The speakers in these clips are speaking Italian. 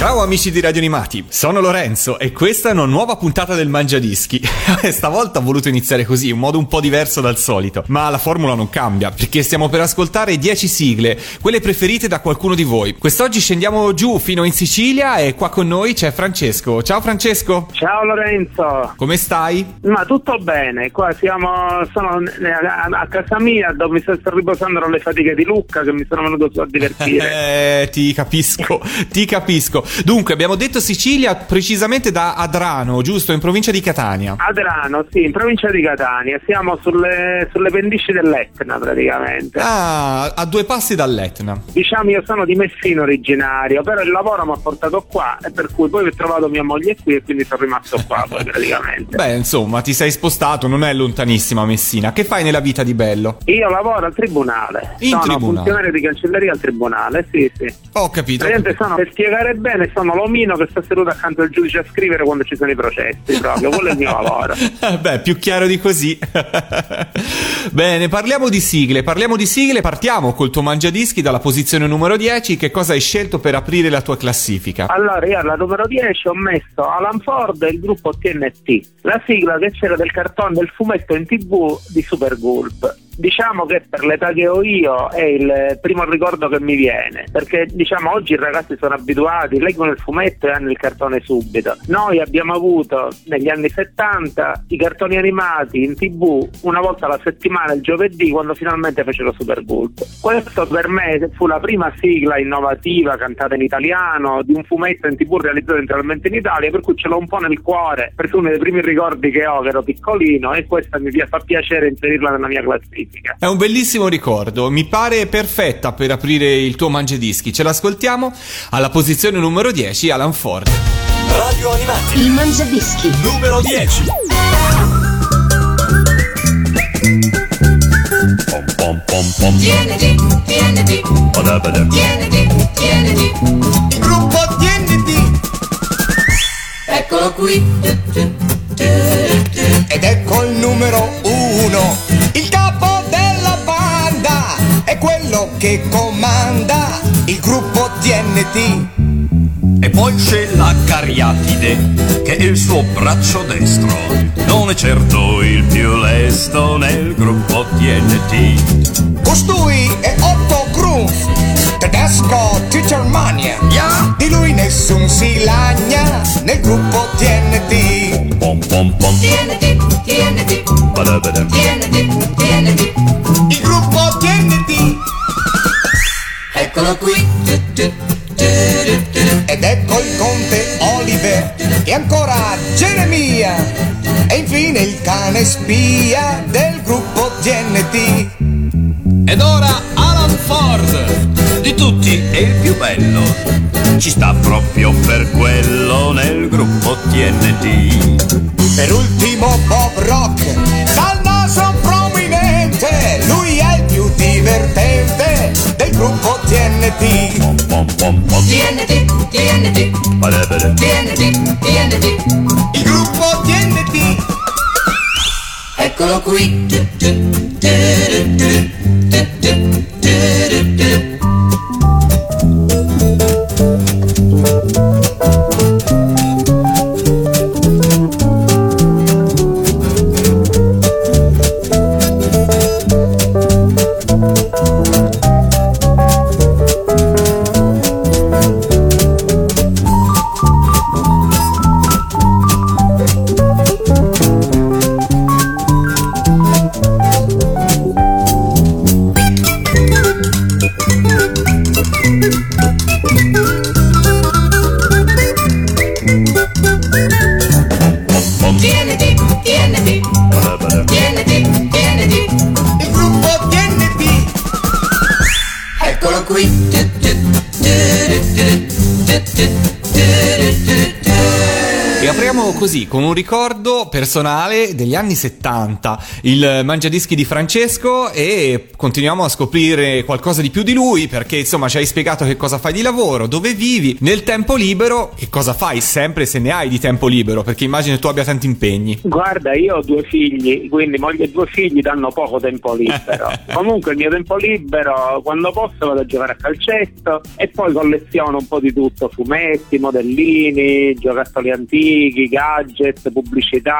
Ciao amici di Radio Animati, sono Lorenzo e questa è una nuova puntata del Mangiadischi. Stavolta ho voluto iniziare così, in modo un po' diverso dal solito, ma la formula non cambia, perché stiamo per ascoltare 10 sigle, quelle preferite da qualcuno di voi. Quest'oggi scendiamo giù fino in Sicilia e qua con noi c'è Francesco. Ciao Francesco, Ciao Lorenzo, come stai? ma tutto bene, qua siamo sono a, casa mia dove mi sto riposando dalle fatiche di Lucca che mi sono venuto a divertire. Eh, ti capisco, ti capisco. Dunque, abbiamo detto Sicilia precisamente da Adrano, giusto? In provincia di Catania. Adrano, sì, in provincia di Catania, siamo sulle, sulle pendici dell'Etna praticamente. Ah, a due passi dall'Etna. Diciamo io sono di Messina originario, però il lavoro mi ha portato qua e per cui poi ho trovato mia moglie qui e quindi sono rimasto qua poi praticamente. Beh, insomma, ti sei spostato, non è lontanissima Messina. Che fai nella vita di bello? Io lavoro al tribunale, In sono tribunale. funzionario di cancelleria al tribunale, sì sì. Ho capito. Praticamente sono, per spiegare bene, sono l'omino che sta seduto accanto al giudice a scrivere quando ci sono i processi, proprio, quello è il mio lavoro. Beh, più chiaro di così. Bene, parliamo di sigle. Parliamo di sigle, partiamo col tuo mangiadischi dalla posizione numero 10. Che cosa hai scelto per aprire la tua classifica? Allora, io alla numero 10 ho messo Alan Ford e il gruppo TNT, la sigla che c'era del cartone del fumetto in tv di Super Gulp. Diciamo che per l'età che ho io è il primo ricordo che mi viene, perché diciamo oggi i ragazzi sono abituati, leggono il fumetto e hanno il cartone subito. Noi abbiamo avuto negli anni 70 i cartoni animati in tv una volta alla settimana il giovedì quando finalmente fecero Super Gulp. Questo per me fu la prima sigla innovativa cantata in italiano di un fumetto in tv realizzato integralmente in Italia, per cui ce l'ho un po' nel cuore, perché uno dei primi ricordi che ho, che ero piccolino, e questa mi fa piacere inserirla nella mia classifica. È un bellissimo ricordo, mi pare perfetta per aprire il tuo mangiadischi. Ce l'ascoltiamo alla posizione numero 10, Alan Ford. Radio Animati. Il Mangiadischi. Numero 10. Tieniti, tieniti, tieniti, tieniti, Il gruppo TNT eccolo qui. ed che comanda il gruppo TNT. E poi c'è la Cariatide, che è il suo braccio destro. Non è certo il più lesto nel gruppo TNT. Costui è Otto Grunf, tedesco di Germania. Ja, Di lui nessun si lagna nel gruppo TNT. pom pom pom, Tieniti, tieniti, badabada. tieniti, tieniti, Il gruppo TNT eccolo qui. ed ecco il conte Oliver e ancora Geremia e infine il cane spia del gruppo TNT. Ed ora Alan Ford, di tutti è il più bello. Ci sta proprio per quello nel gruppo TNT. Per ultimo Bob Rock, dal naso prominente, lui è il più divertente del gruppo TNT. Tieniti, badabada. tieniti, tieniti, Il gruppo TNT eccolo qui. Ricordo personale degli anni 70, il mangiadischi di Francesco e continuiamo a scoprire qualcosa di più di lui perché insomma ci hai spiegato che cosa fai di lavoro, dove vivi, nel tempo libero, che cosa fai sempre se ne hai di tempo libero, perché immagino tu abbia tanti impegni. Guarda, io ho due figli, quindi moglie e due figli danno poco tempo libero. Comunque il mio tempo libero, quando posso vado a giocare a calcetto e poi colleziono un po' di tutto, fumetti, modellini, giocattoli antichi, gadget, pubblicità.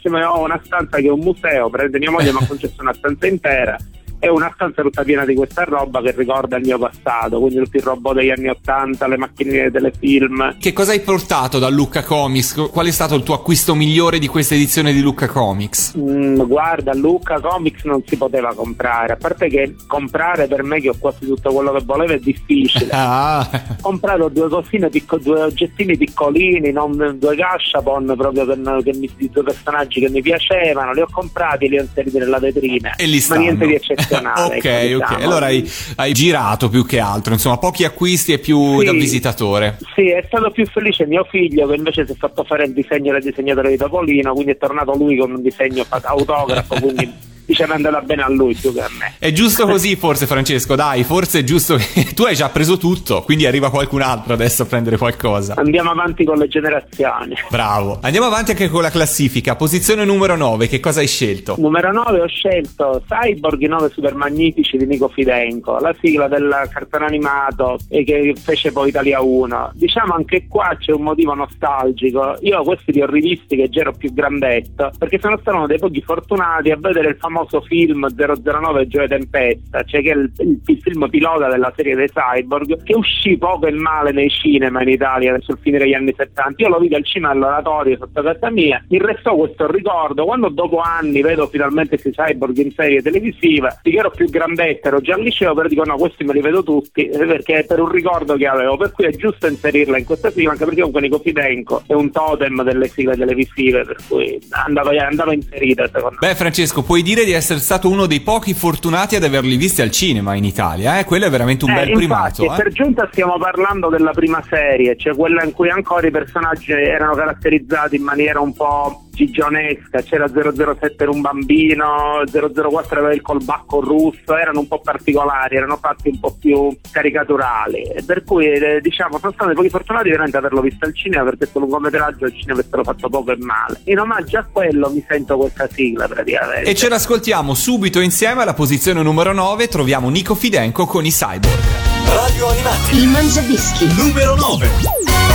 Cioè, ho una stanza che è un museo, prende mia moglie mi ha concesso una stanza intera è una stanza tutta piena di questa roba che ricorda il mio passato, quindi tutti i robot degli anni Ottanta, le macchinine dei telefilm. Che cosa hai portato da Lucca Comics? Qual è stato il tuo acquisto migliore di questa edizione di Lucca Comics? Mm, guarda, Lucca Comics non si poteva comprare, a parte che comprare per me che ho quasi tutto quello che volevo è difficile. Ah, Ho comprato due cosine, picco- due oggettini piccolini, non due gashapon proprio che, che mi, di due personaggi che mi piacevano, li ho comprati e li ho inseriti nella vetrina. e lì Ma niente di eccezionale. Ok, ecco, ok. diciamo. Allora hai, hai girato più che altro, insomma, pochi acquisti e più Sì. da visitatore. Sì, è stato più felice mio figlio che invece si è fatto fare il disegno del disegnatore di Topolino, quindi è tornato lui con un disegno autografo, quindi diciamo è andata bene a lui più che a me. È giusto così forse Francesco, dai, forse è giusto che tu hai già preso tutto, quindi arriva qualcun altro adesso a prendere qualcosa. Andiamo avanti con le generazioni. Bravo. Andiamo avanti anche con la classifica. Posizione numero 9, che cosa hai scelto? Numero 9 ho scelto Cyborg i 9 super magnifici di Nico Fidenco, la sigla del cartone animato e che fece poi Italia 1. Diciamo anche qua c'è un motivo nostalgico. Io questi li ho rivisti che già ero più grandetto, perché sono stato uno dei pochi fortunati a vedere il famoso film 009 Gioia Tempesta, cioè che è il, il film pilota della serie dei Cyborg, che uscì poco e male nei cinema in Italia sul fine degli anni 70. Io lo vidi al cinema all'oratorio sotto casa mia, mi restò questo ricordo. Quando dopo anni vedo finalmente questi Cyborg in serie televisive, di che ero più grandetto, ero già al liceo, però dico no, questi me li vedo tutti, perché è per un ricordo che avevo, per cui è giusto inserirla in questa sigla, anche perché comunque Nico Fidenco è un totem delle sigle televisive, per cui andava, andava inserita secondo me. Beh, Francesco, puoi dire di essere stato uno dei pochi fortunati ad averli visti al cinema in Italia, eh? Quello è veramente un Eh, bel infatti, primato, eh? per giunta stiamo parlando della prima serie, cioè quella in cui ancora i personaggi erano caratterizzati in maniera un po' gigionesca, c'era 007 era un bambino, 004 aveva il colbacco russo, erano un po' particolari, erano fatti un po' più caricaturali, per cui eh, diciamo sono stati pochi fortunati veramente ad averlo visto al cinema perché questo lungometraggio al cinema stato fatto poco e male. In omaggio a quello mi sento questa sigla praticamente. E ce l'ascoltiamo subito insieme alla posizione numero 9, troviamo Nico Fidenco con i Cyborg. Radio Animati. Il Mangiadischi. Numero 9.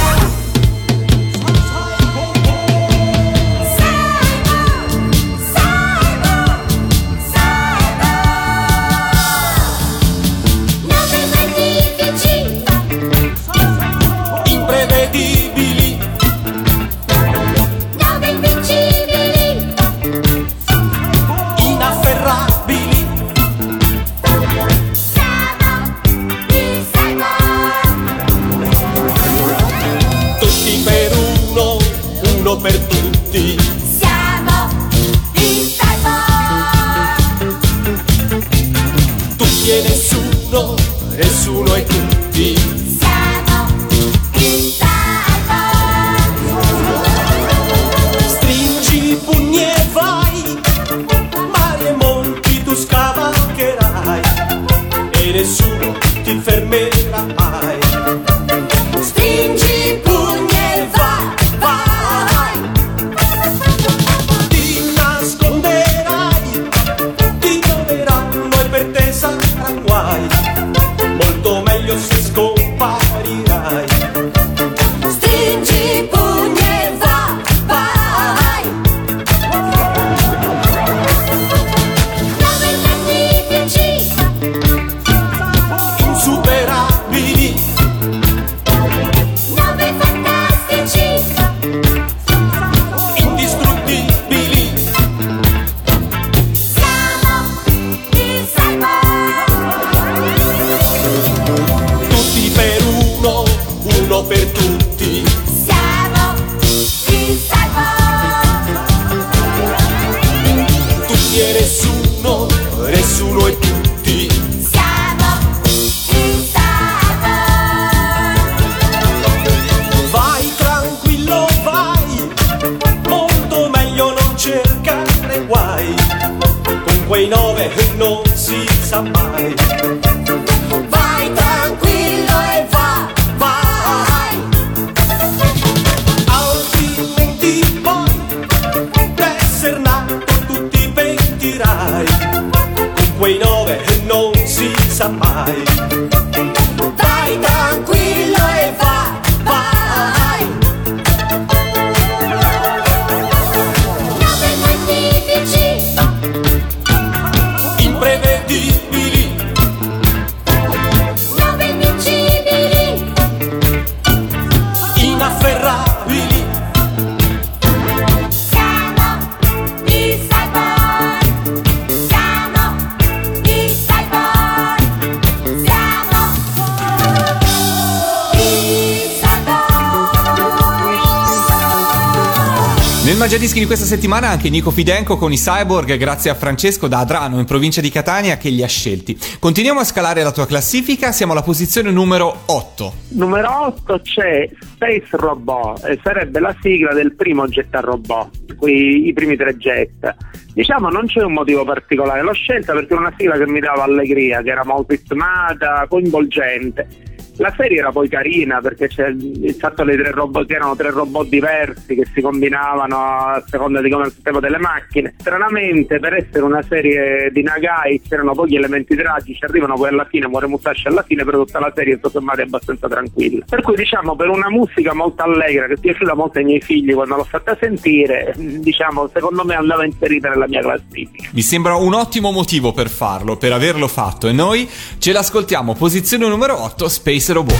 Questa settimana anche Nico Fidenco con i Cyborg grazie a Francesco da Adrano in provincia di Catania che li ha scelti. Continuiamo a scalare la tua classifica, siamo alla posizione numero 8. Numero 8 c'è Space Robot, e sarebbe la sigla del primo Jet a Robot, qui, i primi tre jet. Diciamo non c'è un motivo particolare, l'ho scelta perché è una sigla che mi dava allegria, che era molto ritmata, coinvolgente. La serie era poi carina perché c'è il fatto dei tre robot, che erano tre robot diversi che si combinavano a seconda di come il delle macchine. Stranamente, per essere una serie di Nagai c'erano pochi elementi tragici, arrivano poi alla fine, muore Musashi alla fine, però tutta la serie tutto sommato è abbastanza tranquilla. Per cui diciamo per una musica molto allegra che è piaciuta molto ai miei figli quando l'ho fatta sentire, diciamo secondo me andava inserita nella mia classifica. Mi sembra un ottimo motivo per farlo, per averlo fatto e noi ce l'ascoltiamo. Posizione numero 8, Space Robot.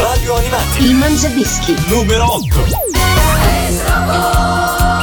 Radio Animati, Il Mangiadischi. numero 8. Space Robot,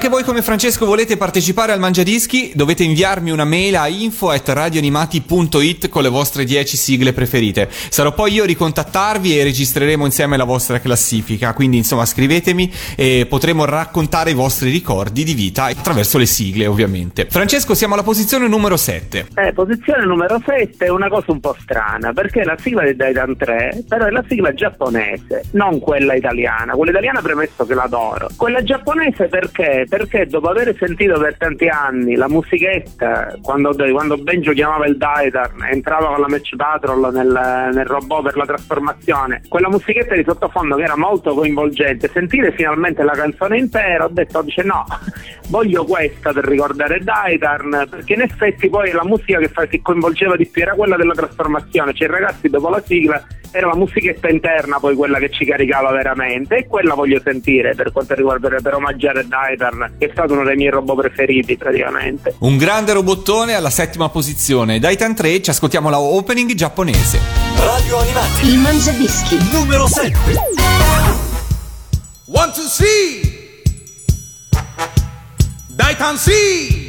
anche voi come Francesco volete partecipare al Mangiadischi, dovete inviarmi una mail a info@radioanimati.it con le vostre 10 sigle preferite. Sarò poi io a ricontattarvi e registreremo insieme la vostra classifica, quindi insomma scrivetemi e potremo raccontare i vostri ricordi di vita attraverso le sigle, ovviamente. Francesco, siamo alla posizione numero 7. Eh, posizione numero 7 è una cosa un po' strana, perché la sigla di Daidan 3, però è la sigla giapponese, non quella italiana. Quella italiana premesso che l'adoro. Quella giapponese perché? Perché dopo aver sentito per tanti anni la musichetta, quando, quando Benjo chiamava il Daidan, entrava con la Match Patrol nel, nel robot per la trasformazione, quella musichetta di sottofondo che era molto coinvolgente, sentire finalmente la canzone intera, ho detto, dice no, voglio questa per ricordare Daidan, perché in effetti poi la musica che, fa, che coinvolgeva di più era quella della trasformazione, cioè i ragazzi dopo la sigla era la musichetta interna poi quella che ci caricava veramente e quella voglio sentire per quanto riguarda per omaggiare Daidan che è stato uno dei miei robot preferiti praticamente Un grande robottone alla settima posizione. Daitan 3 ci ascoltiamo la opening giapponese. Radio Animati Il Mangiadischi. numero 7. Want to see Daitan C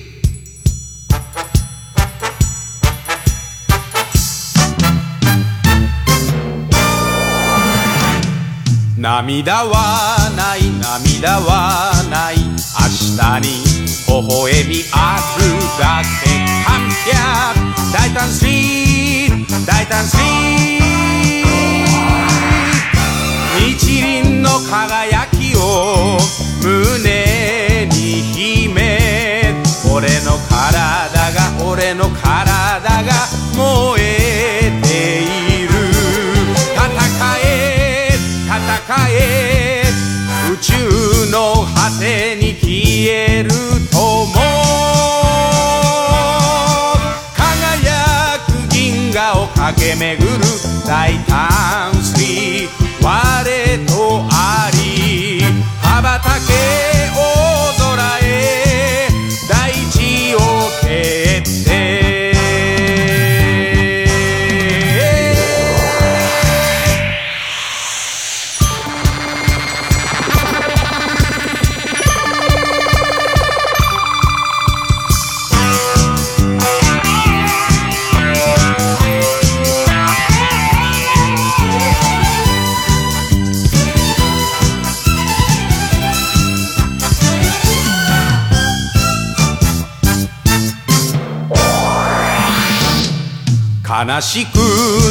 涙はない涙はない 明日に微笑みあるだけ完璧大胆スリー大胆スリー日輪の輝きを胸に秘め俺の体が俺の体が燃えている戦え戦え宇宙の果てに消えるとも輝く銀河を駆け巡る大胆。悲しく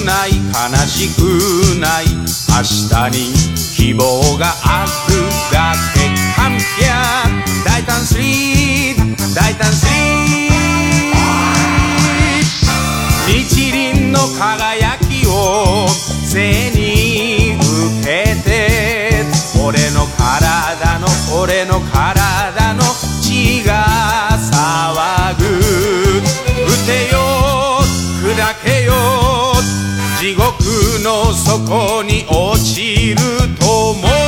ない悲しくない。明日に希望があるだけ完璧大胆スリー大胆スリー日輪の輝の底に落ちるとも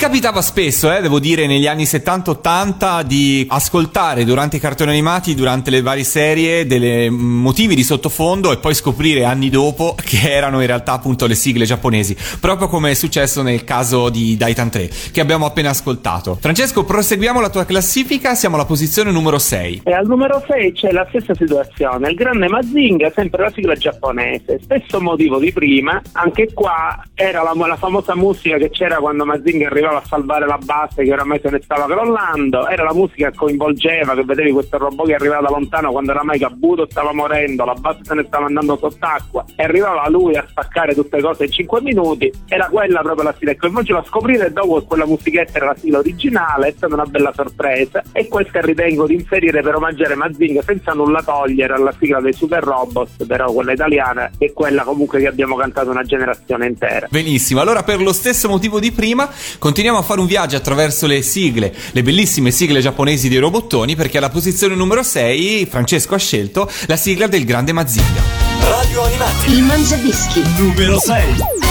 capitava spesso, eh, devo dire, negli anni 70-80 di ascoltare durante i cartoni animati, durante le varie serie, dei motivi di sottofondo e poi scoprire anni dopo che erano in realtà appunto le sigle giapponesi, proprio come è successo nel caso di Daitan 3, che abbiamo appena ascoltato. Francesco, proseguiamo la tua classifica, siamo alla posizione numero 6. E al numero 6 c'è la stessa situazione, il grande Mazinga, sempre la sigla giapponese, stesso motivo di prima, anche qua era la, la famosa musica che c'era quando Mazinga arrivava arrivava a salvare la base che oramai se ne stava crollando, era la musica che coinvolgeva, che vedevi questo robot che arrivava da lontano quando oramai Cabuto stava morendo, la base se ne stava andando sott'acqua e arrivava lui a spaccare tutte le cose in 5 minuti, era quella proprio la sigla. E cominciava a scoprire dopo che quella musichetta era la sigla originale, è stata una bella sorpresa e questa ritengo di inserire per omaggiare Mazinga senza nulla togliere alla sigla dei Super Robots, però quella italiana è quella comunque che abbiamo cantato una generazione intera. Benissimo, allora per lo stesso motivo di prima continuiamo a fare un viaggio attraverso le sigle, le bellissime sigle giapponesi dei robottoni perché alla posizione numero 6 Francesco ha scelto la sigla del grande Mazinga. Radio Animati Il Mangiadischi. numero 6.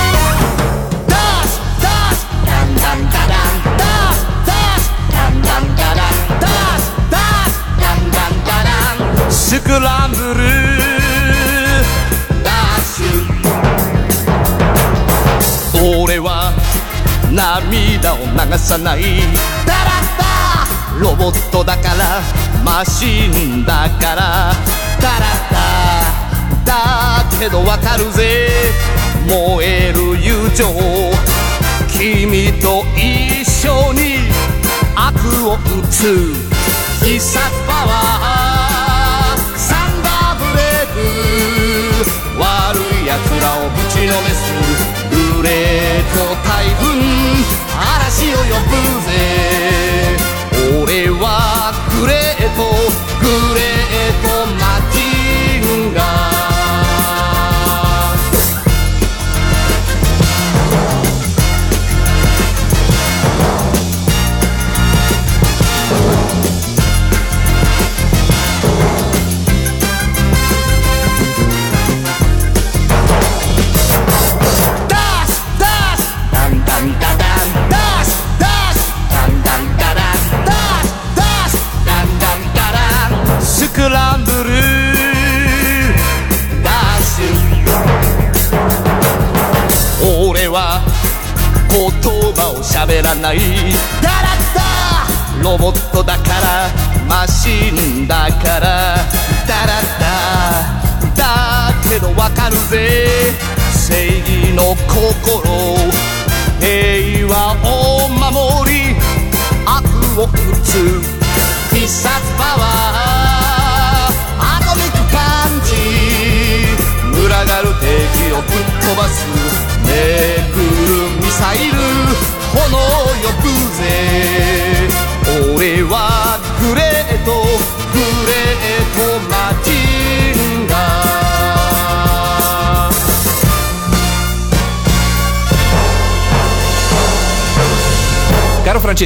を流さない。ダラッダロボットだからマシンだから。ダラッダだけどわかるぜ。燃える友情。君と一緒に悪を打つ。必殺パワー。サンダーブレイク。悪い奴らをぶちのめす。グレート台風嵐を呼ぶぜ。俺はグレートグレート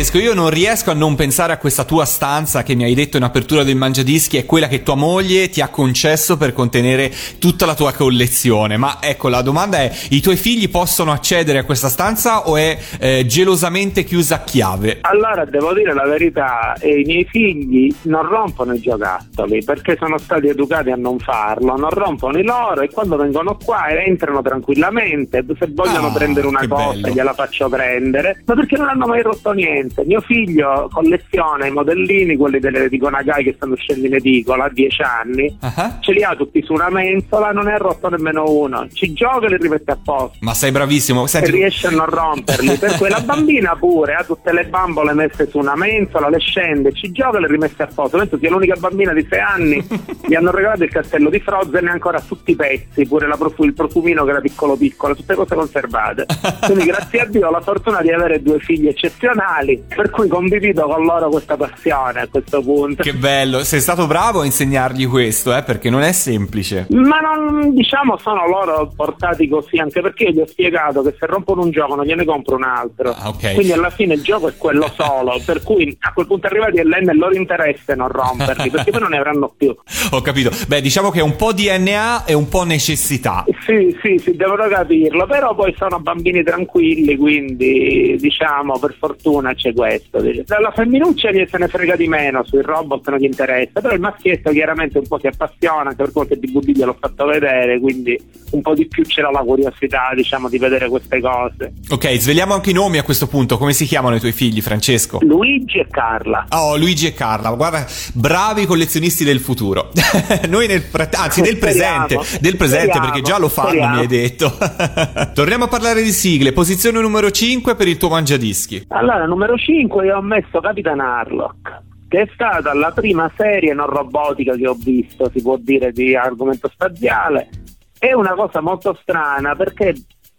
Francesco, io non riesco a non pensare a questa tua stanza che mi hai detto in apertura del Mangiadischi è quella che tua moglie ti ha concesso per contenere tutta la tua collezione. Ma ecco, la domanda è: i tuoi figli possono accedere a questa stanza o è eh, gelosamente chiusa a chiave? Allora devo dire la verità, eh, i miei figli non rompono i giocattoli perché sono stati educati a non farlo, non rompono i loro e quando vengono qua entrano tranquillamente, se vogliono Ah, prendere una cosa bello. gliela faccio prendere, ma perché non hanno mai rotto niente. Mio figlio colleziona i modellini, quelli delle di Gonagai che stanno uscendo in edicola a 10 anni, Ah, ce li ha tutti su una mensola, non ne ha rotto nemmeno uno, ci gioca e li rimette a posto. Ma sei bravissimo. E Senti, riesce a non romperli. Per cui la bambina pure ha tutte le bambole messe su una mensola le scende ci gioca e le rimesse a posto penso sia l'unica bambina di 6 anni. Gli hanno regalato il castello di Frozen e ancora tutti i pezzi pure profu- il profumino che era piccolo piccolo tutte cose conservate. Quindi grazie a Dio ho la fortuna di avere due figli eccezionali per cui condivido con loro questa passione a questo punto che bello. Sei stato bravo a insegnargli questo, eh, perché non è semplice. Ma non diciamo sono loro portati così, anche perché io gli ho spiegato che se rompono un gioco non gliene compro un altro. Ah, ok. Quindi alla fine il gioco è quello solo, per cui a quel punto arrivati è nel loro interesse non romperli, perché poi non ne avranno più. Ho capito. Beh, diciamo che è un po' DNA e un po' necessità. Sì, sì, sì, devono capirlo, però poi sono bambini tranquilli, quindi diciamo per fortuna c'è questo. Dice, La femminuccia gli se ne frega di meno, sui robot non gli interessa, però il maschietto chiaramente un po' si appassiona, anche per qualche DVD gliel'ho fatto vedere, quindi un po' di più c'era la curiosità, diciamo, di vedere queste cose. Ok, sveliamo anche i nomi a questo punto. Come si chiamano i tuoi figli, Francesco? Luigi e Carla. Oh, Luigi e Carla, guarda, bravi collezionisti del futuro. Noi nel frat- anzi del Speriamo, presente, del presente speriamo, perché già lo fanno, speriamo. mi hai detto. Torniamo a parlare di sigle. Posizione numero 5 per il tuo mangiadischi. Allora, numero 5 io ho messo Capitan Harlock, che è stata la prima serie non robotica che ho visto, si può dire, di argomento spaziale. È una cosa molto strana perché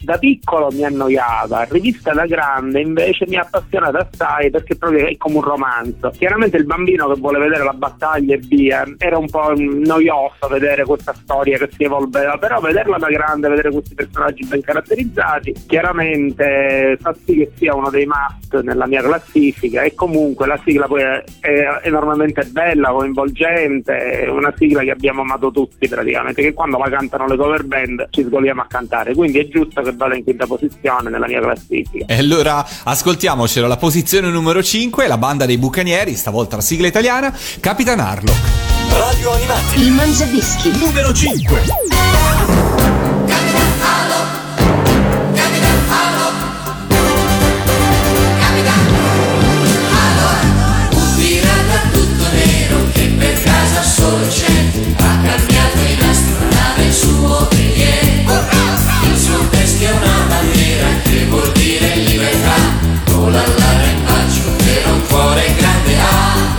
da piccolo mi annoiava, rivista da grande invece mi ha appassionata assai perché proprio è come un romanzo. Chiaramente il bambino che vuole vedere la battaglia e via, era un po' noioso vedere questa storia che si evolveva, però vederla da grande, vedere questi personaggi ben caratterizzati, chiaramente fa sì che sia uno dei must nella mia classifica e comunque la sigla poi è, è enormemente bella, coinvolgente, è una sigla che abbiamo amato tutti praticamente, che quando la cantano le cover band ci sgoliamo a cantare, quindi è giusto che vada in quinta posizione nella mia classifica. E allora ascoltiamocelo, la posizione numero 5, la banda dei bucanieri, stavolta la sigla italiana, Capitan Harlock. Radio Animati. Il Mangiadischi. Numero 5. Un pirata tutto nero che per casa solo c'è Vola all'arrembaggio per un cuore grande ha.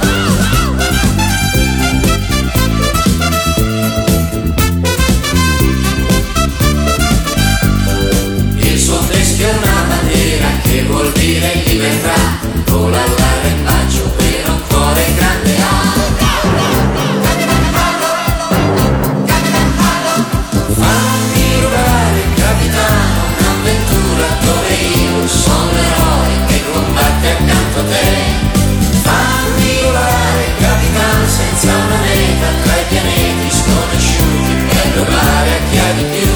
Il suo teschio è una bandiera che vuol dire libertà. Vola all'arrembaggio per un cuore grande meta tra i pianeti sconosciuti per rubare a chi ha di più.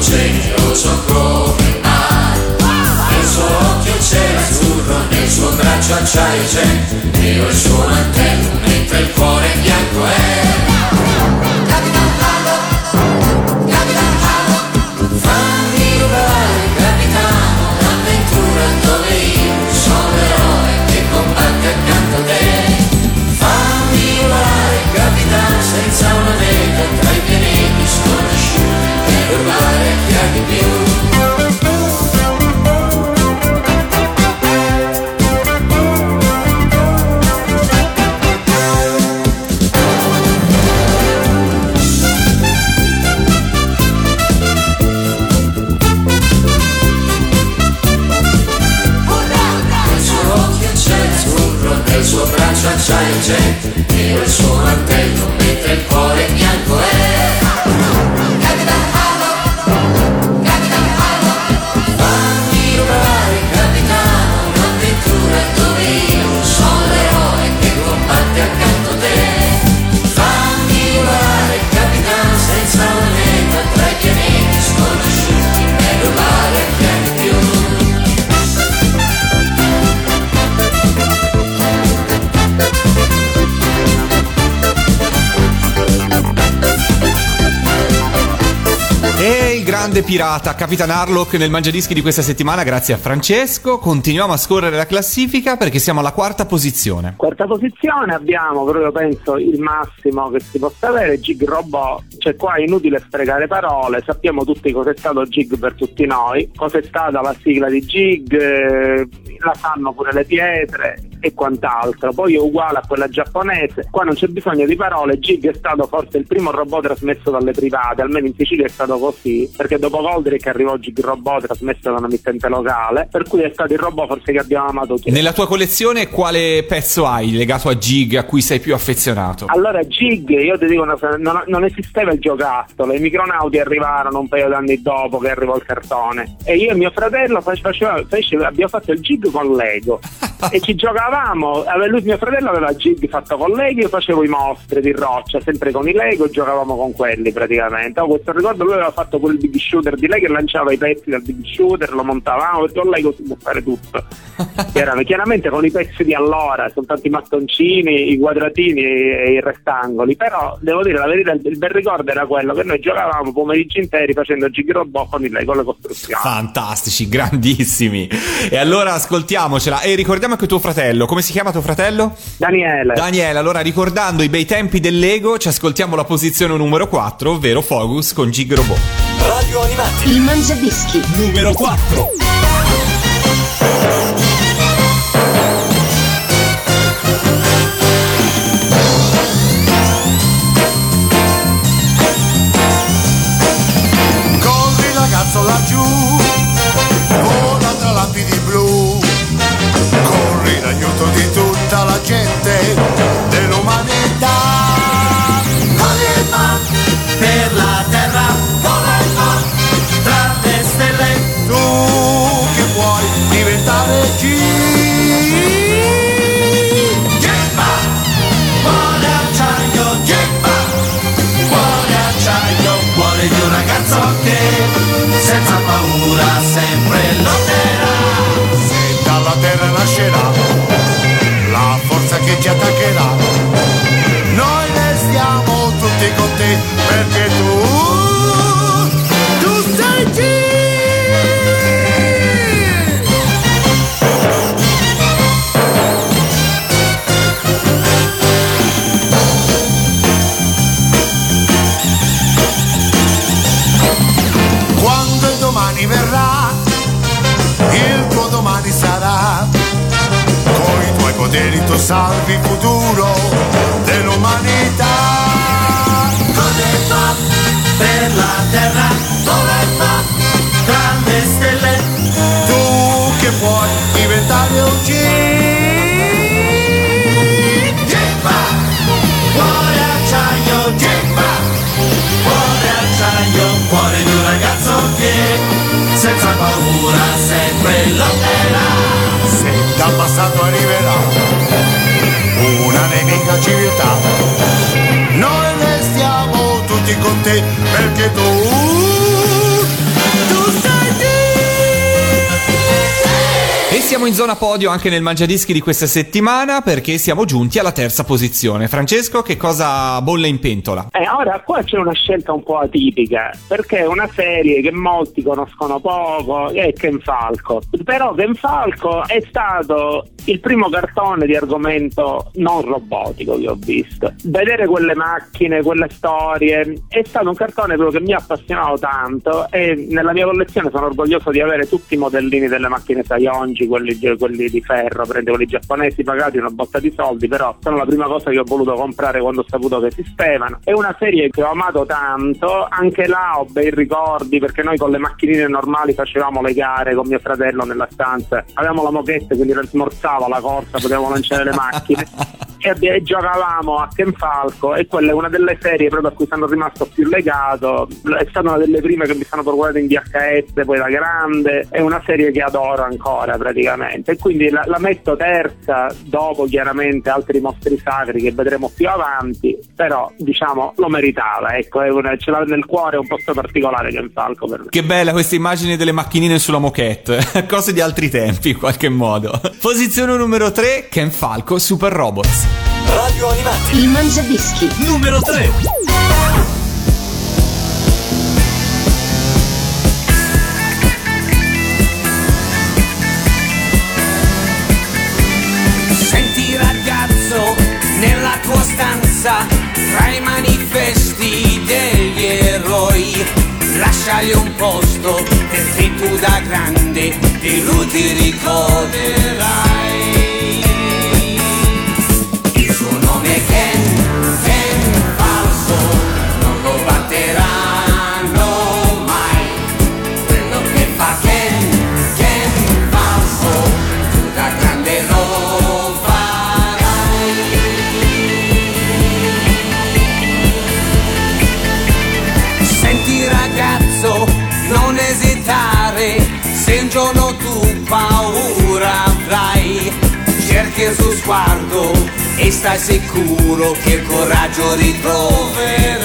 Generoso come mare. Nel suo occhio c'è l'azzurro nel suo braccio acciaio c'è nero il grande pirata Capitan Harlock nel mangiadischi di questa settimana, grazie a Francesco. Continuiamo a scorrere la classifica perché siamo alla quarta posizione. Quarta posizione abbiamo proprio penso il massimo che si possa avere, Gig Robot, cioè qua è inutile sprecare parole, sappiamo tutti cos'è stato Gig per tutti noi, cos'è stata la sigla di Gig, eh, la sanno pure le pietre e quant'altro, poi è uguale a quella giapponese, qua non c'è bisogno di parole, Gig è stato forse il primo robot trasmesso dalle private, almeno in Sicilia è stato così, perché dopo Goldrick arrivò Gig Robot trasmesso da una mittente locale, per cui è stato il robot forse che abbiamo amato tutti. Nella tua collezione quale pezzo hai legato a Gig a cui sei più affezionato? Allora Gig, io ti dico, una non, non esisteva il giocattolo, i micronauti arrivarono un paio d'anni dopo che arrivò il cartone e io e mio fratello face- faceva- fece- abbiamo fatto il Gig con Lego e ci giocavamo, ave- lui mio fratello aveva Gig fatto con Lego, io facevo i mostri di roccia, sempre con i Lego, giocavamo con quelli praticamente. Ho questo ricordo, lui aveva fatto quel big shooter di Lego e lanciava i pezzi dal big shooter, lo montavamo, perché con Lego si può fare tutto. Erano chiaramente con i pezzi di allora, soltanto i mattoncini, i quadratini e i rettangoli, però devo dire la verità, il bel ricordo era quello che noi giocavamo pomeriggi interi facendo gig robot con il Lego le costruzioni. Fantastici, grandissimi. E allora ascoltiamocela e ricordiamo anche tuo fratello. Come si chiama tuo fratello? Daniele. Daniele, allora ricordando i bei tempi del Lego, ci ascoltiamo la posizione numero 4, ovvero Focus con Gig Robot. Radio Animati Il Mangiadischi. numero 4. Tu salvi il futuro dell'umanità. Come fa per la terra, come fa tra le stelle? Tu che puoi diventare un G. Gemma, cuore acciaio, Gemma cuore acciaio, cuore di un ragazzo che senza paura sempre lotterà. Se dal passato arriverà una nemica civiltà, noi restiamo tutti con te perché tu siamo in zona podio anche nel Mangiadischi di questa settimana perché siamo giunti alla terza posizione. Francesco, che cosa bolle in pentola? Eh, ora qua c'è una scelta un po' atipica perché è una serie che molti conoscono poco è Ken Falco però Ken Falco è stato il primo cartone di argomento non robotico che ho visto vedere quelle macchine, quelle storie è stato un cartone che mi ha appassionato tanto e nella mia collezione sono orgoglioso di avere tutti i modellini delle macchine Sayonji quelli, quelli di ferro, prende quelli giapponesi pagati una botta di soldi però sono la prima cosa che ho voluto comprare quando ho saputo che esistevano. È una serie che ho amato tanto anche là ho bei ricordi perché noi con le macchinine normali facevamo le gare con mio fratello nella stanza. Avevamo la moquette quindi smorzava la corsa potevamo lanciare le macchine e, giocavamo a Ken Falco e quella è una delle serie proprio a cui sono rimasto più legato è stata una delle prime che mi sono procurate in VHS poi da grande è una serie che adoro ancora praticamente e quindi la, la metto terza dopo chiaramente altri mostri sacri che vedremo più avanti però diciamo lo meritava ecco una- ce l'ha nel cuore un posto particolare Ken Falco per me Che bella questa immagine delle macchinine sulla moquette. Cose di altri tempi, in qualche modo. Posizione numero 3, Ken Falco, Super Robots. Radio Animati Il Mangiadischi. numero 3. Senti ragazzo, nella tua stanza, tra i manifesti degli eroi, lasciagli un posto perché tu da grande di lui ti ricorderai. Stai sicuro che il coraggio ritroverai.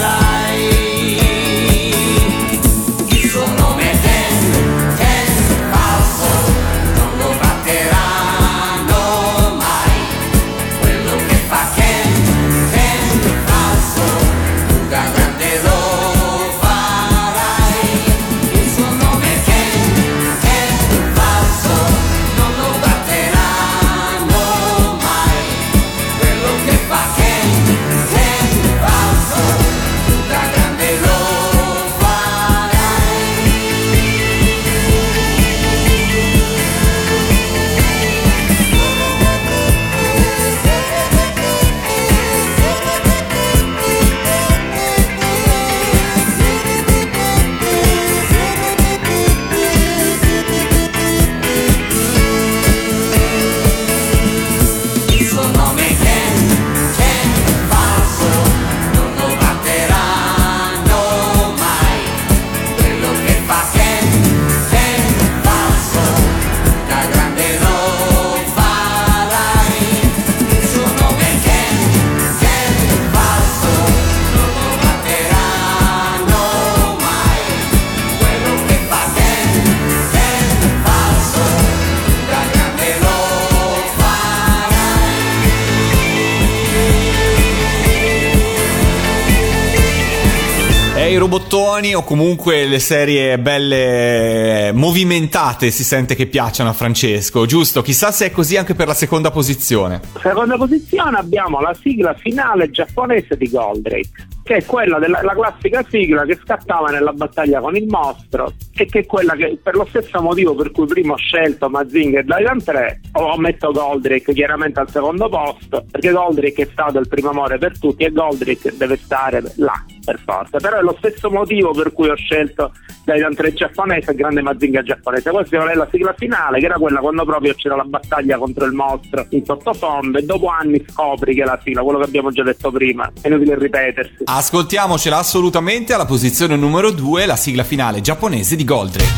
I robottoni o comunque le serie belle movimentate si sente che piacciono a Francesco, giusto? Chissà se è così anche per la seconda posizione. Seconda posizione abbiamo la sigla finale giapponese di Goldrake, che è quella della la classica sigla che scattava nella battaglia con il mostro e che è quella che per lo stesso motivo per cui prima ho scelto Mazinger e Daidan 3 ho messo Goldrake chiaramente al secondo posto perché Goldrake è stato il primo amore per tutti e Goldrake deve stare là per forza però è lo stesso motivo per cui ho scelto Daidan 3 giapponese e Grande Mazinga giapponese questa è la sigla finale che era quella quando proprio c'era la battaglia contro il mostro in sottofondo e dopo anni scopri che è la sigla quello che abbiamo già detto prima è inutile ripetersi Ascoltiamocela assolutamente alla posizione numero 2, la sigla finale giapponese di Goldrake.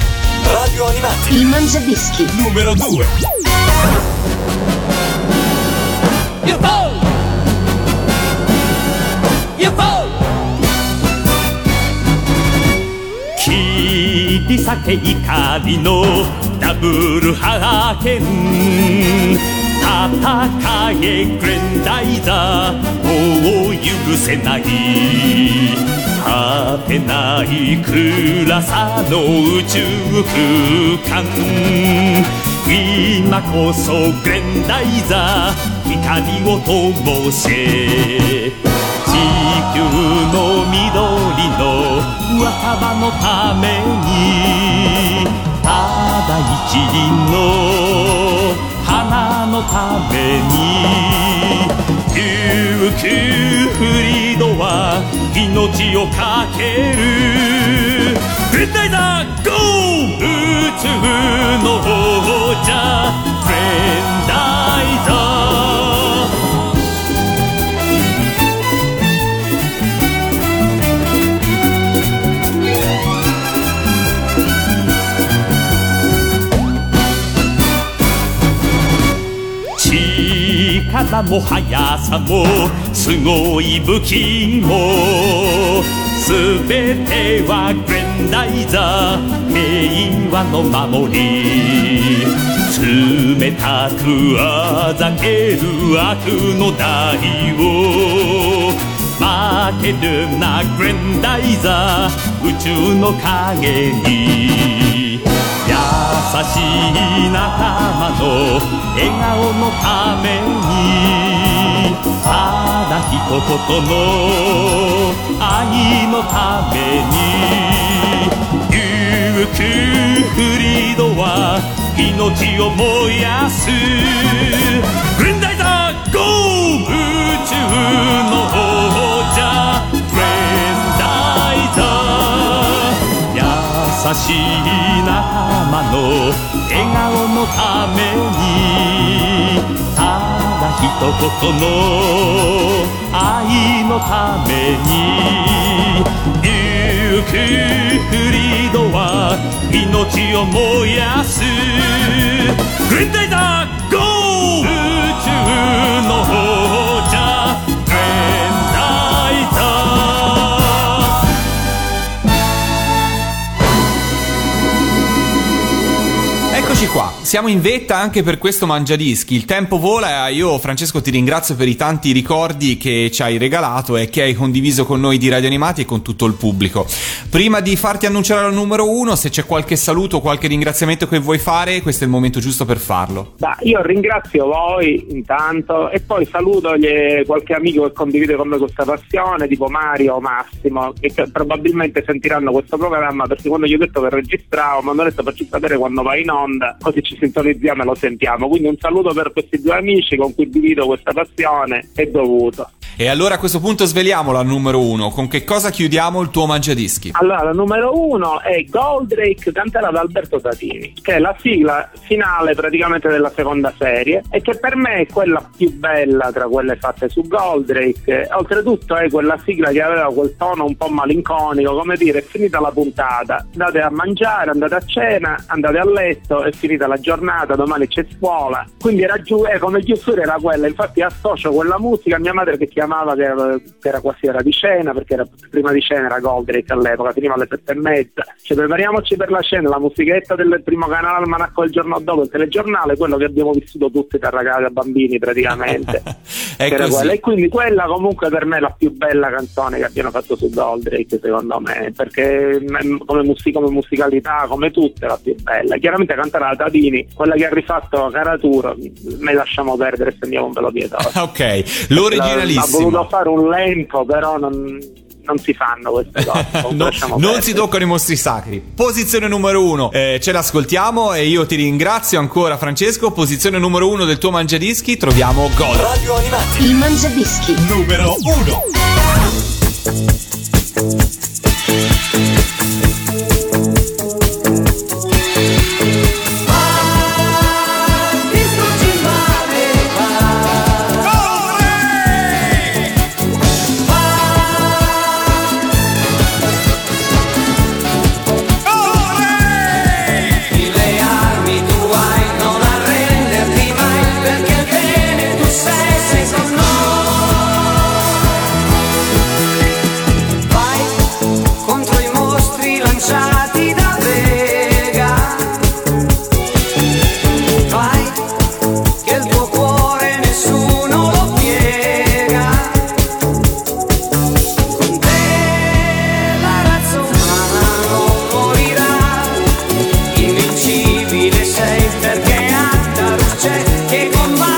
Radio Animati. Il Mangiadischi. Numero 2. り裂け怒りのダブルハーケン戦えグレンダイザーもう許せない果てない暗さの宇宙空間。今こそグレンダイザー光を灯せ地球の緑の若葉のためにただ一輪の花のために琉球フリードは命をかけるグレンダイザーゴー宇宙の王者グレンダイザー力も速さもすごい武器も。すべてはグレンダイザー平和の守り。冷たくあざける悪の代を。負けるなグレンダイザー宇宙の影に。しい仲間の笑顔のためにただ一言の愛のために琉球フリードは命を燃やす。グレンダイザーゴー宇宙の王しい仲間の笑顔のためにただ一言の愛のために琉球フリードは命を燃やす。グレンダイザーゴー。宇宙 siamo in vetta anche per questo mangiadischi. Il tempo vola. Io, Francesco, ti ringrazio per i tanti ricordi che ci hai regalato e che hai condiviso con noi di Radio Animati e con tutto il pubblico. Prima di farti annunciare al numero uno, se c'è qualche saluto qualche ringraziamento che vuoi fare, questo è il momento giusto per farlo. Bah, io ringrazio voi intanto e poi saluto gli- qualche amico che condivide con me questa passione, tipo Mario o Massimo, che probabilmente sentiranno questo programma perché quando gli ho detto che registravo mi hanno detto facci sapere quando vai in onda, così ci sintonizziamo e lo sentiamo. Quindi un saluto per questi due amici con cui divido questa passione, è dovuto. E allora a questo punto sveliamolo al numero uno. Con che cosa chiudiamo il tuo mangiadischi? Allora, la numero uno è Goldrake cantata da Alberto Satini, che è la sigla finale praticamente della seconda serie e che per me è quella più bella tra quelle fatte su Goldrake. Oltretutto è quella sigla che aveva quel tono un po' malinconico, come dire, è finita la puntata, andate a mangiare, andate a cena, andate a letto, è finita la giornata, domani c'è scuola. Quindi era giù, eh, come chiusura era quella, infatti associo quella musica a mia madre che chiamava che era, che era quasi ora di cena, perché era, prima di cena era Goldrake all'epoca, finiva alle sette e mezza. Cioè prepariamoci per la cena, la musichetta del primo canale almanacco il giorno dopo, il telegiornale, quello che abbiamo vissuto tutti da ragazzi, da bambini praticamente. E quindi quella comunque per me è la più bella canzone che abbiano fatto su Goldrake secondo me, perché mm, come, music- come musicalità, come tutte, la più bella. Chiaramente cantare la Tadini, quella che ha rifatto Caraturo, me lasciamo perdere se andiamo un velo pietoso. Ok, Ha l'originalissimo. Voluto fare un lento, però non, non si fanno queste cose. comunque No, non perdere. si toccano i mostri sacri. Posizione numero uno, eh, ce l'ascoltiamo e io ti ringrazio ancora Francesco. Posizione numero uno del tuo mangiadischi, troviamo God. Radio Animati. Il Mangiadischi. Numero 1. C'è che